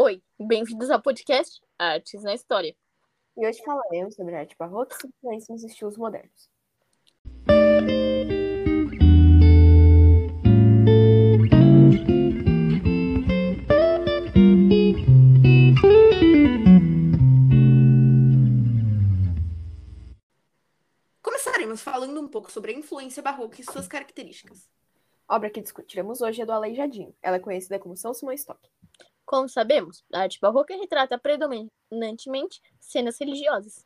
Oi, bem-vindos ao podcast Artes na História. E hoje falaremos sobre a arte barroca e sua influência nos estilos modernos. Começaremos falando um pouco sobre a influência barroca e suas características. A obra que discutiremos hoje é do Aleijadinho. Ela é conhecida como São Simão Stock. Como sabemos, a arte barroca retrata predominantemente cenas religiosas.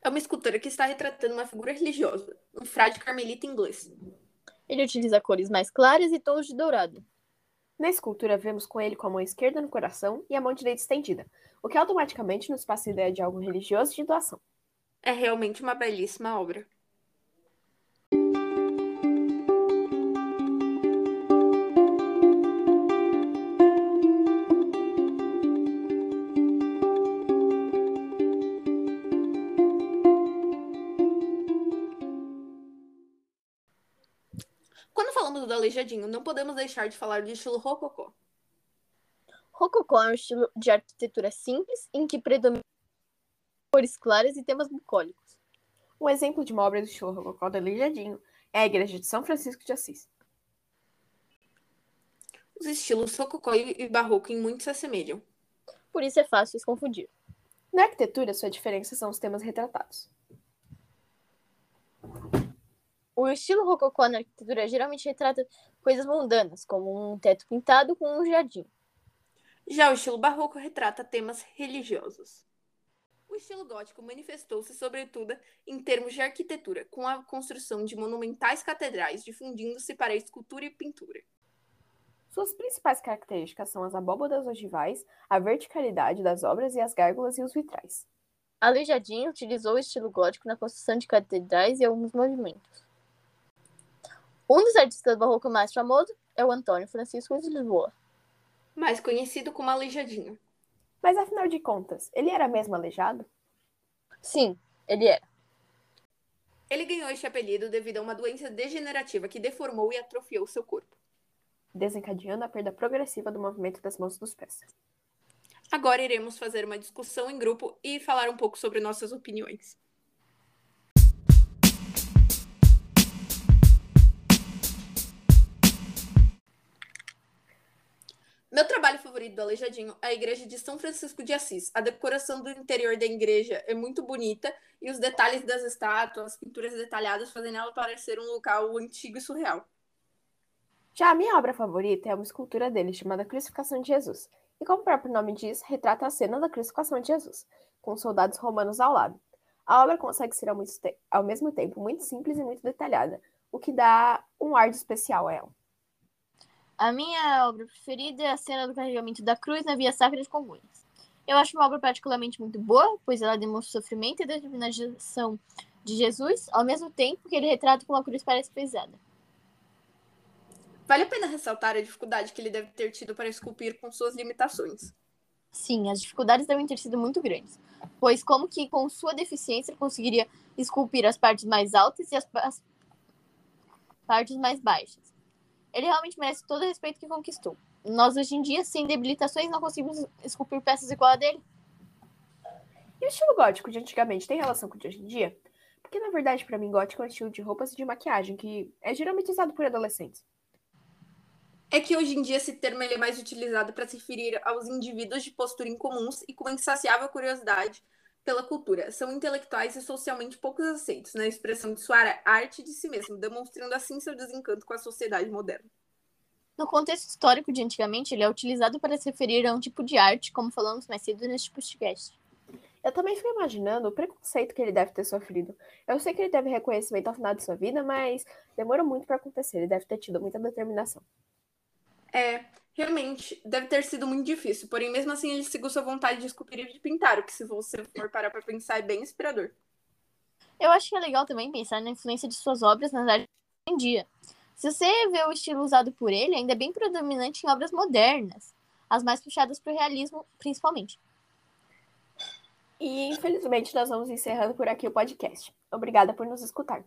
É uma escultura que está retratando uma figura religiosa, um frade carmelita inglês. Ele utiliza cores mais claras e tons de dourado. Na escultura, vemos com ele com a mão esquerda no coração e a mão direita estendida, o que automaticamente nos passa a ideia de algo religioso de doação. É realmente uma belíssima obra. Falamos do Aleijadinho, não podemos deixar de falar do estilo rococó. Rococó é um estilo de arquitetura simples em que predominam cores claras e temas bucólicos. Um exemplo de uma obra do estilo rococó do Aleijadinho é a Igreja de São Francisco de Assis. Os estilos rococó e barroco em muito se assemelham. Por isso é fácil se confundir. Na arquitetura, sua diferença são os temas retratados. O estilo rococó na arquitetura geralmente retrata coisas mundanas, como um teto pintado com um jardim. Já o estilo barroco retrata temas religiosos. O estilo gótico manifestou-se, sobretudo, em termos de arquitetura, com a construção de monumentais catedrais, difundindo-se para a escultura e pintura. Suas principais características são as abóbadas ogivais, a verticalidade das obras e as gárgulas e os vitrais. Aleijadinho utilizou o estilo gótico na construção de catedrais e alguns movimentos. Um dos artistas barrocos mais famosos é o Antônio Francisco de Lisboa. Mais conhecido como Aleijadinho. Mas afinal de contas, ele era mesmo aleijado? Sim, ele era. Ele ganhou este apelido devido a uma doença degenerativa que deformou e atrofiou seu corpo, desencadeando a perda progressiva do movimento das mãos e dos pés. Agora iremos fazer uma discussão em grupo e falar um pouco sobre nossas opiniões. Favorito do Aleijadinho é a igreja de São Francisco de Assis. A decoração do interior da igreja é muito bonita e os detalhes das estátuas, as pinturas detalhadas fazem ela parecer um local antigo e surreal. Já a minha obra favorita é uma escultura dele chamada Crucificação de Jesus. E como o próprio nome diz, retrata a cena da crucificação de Jesus, com soldados romanos ao lado. A obra consegue ser ao, ao mesmo tempo muito simples e muito detalhada, o que dá um ar de especial a ela. A minha obra preferida é a cena do carregamento da cruz na Via Sacra de Congonhas. Eu acho uma obra particularmente muito boa, pois ela demonstra o sofrimento e a determinação de Jesus, ao mesmo tempo que ele retrata como a cruz parece pesada. Vale a pena ressaltar a dificuldade que ele deve ter tido para esculpir com suas limitações. Sim, as dificuldades devem ter sido muito grandes, pois como que com sua deficiência conseguiria esculpir as partes mais altas e as, as partes mais baixas. Ele realmente merece todo o respeito que conquistou. Nós, hoje em dia, sem debilitações, não conseguimos esculpir peças igual a dele. E o estilo gótico de antigamente tem relação com o de hoje em dia? Porque, na verdade, para mim, gótico é um estilo de roupas e de maquiagem que é geralmente usado por adolescentes. É que hoje em dia esse termo é mais utilizado para se referir aos indivíduos de postura incomuns e com insaciável curiosidade pela cultura. São intelectuais e socialmente poucos aceitos na expressão de sua arte de si mesmo, demonstrando assim seu desencanto com a sociedade moderna. No contexto histórico de antigamente, ele é utilizado para se referir a um tipo de arte, como falamos mais cedo neste podcast. Eu também fico imaginando o preconceito que ele deve ter sofrido. Eu sei que ele teve reconhecimento ao final de sua vida, mas demorou muito para acontecer. Ele deve ter tido muita determinação. É, realmente, deve ter sido muito difícil. Porém, mesmo assim, ele seguiu sua vontade de esculpir e de pintar, o que, se você for parar para pensar, é bem inspirador. Eu acho que é legal também pensar na influência de suas obras nas artes hoje em dia. Se você vê o estilo usado por ele, ainda é bem predominante em obras modernas, as mais puxadas para o realismo, principalmente. E infelizmente nós vamos encerrando por aqui o podcast. Obrigada por nos escutar.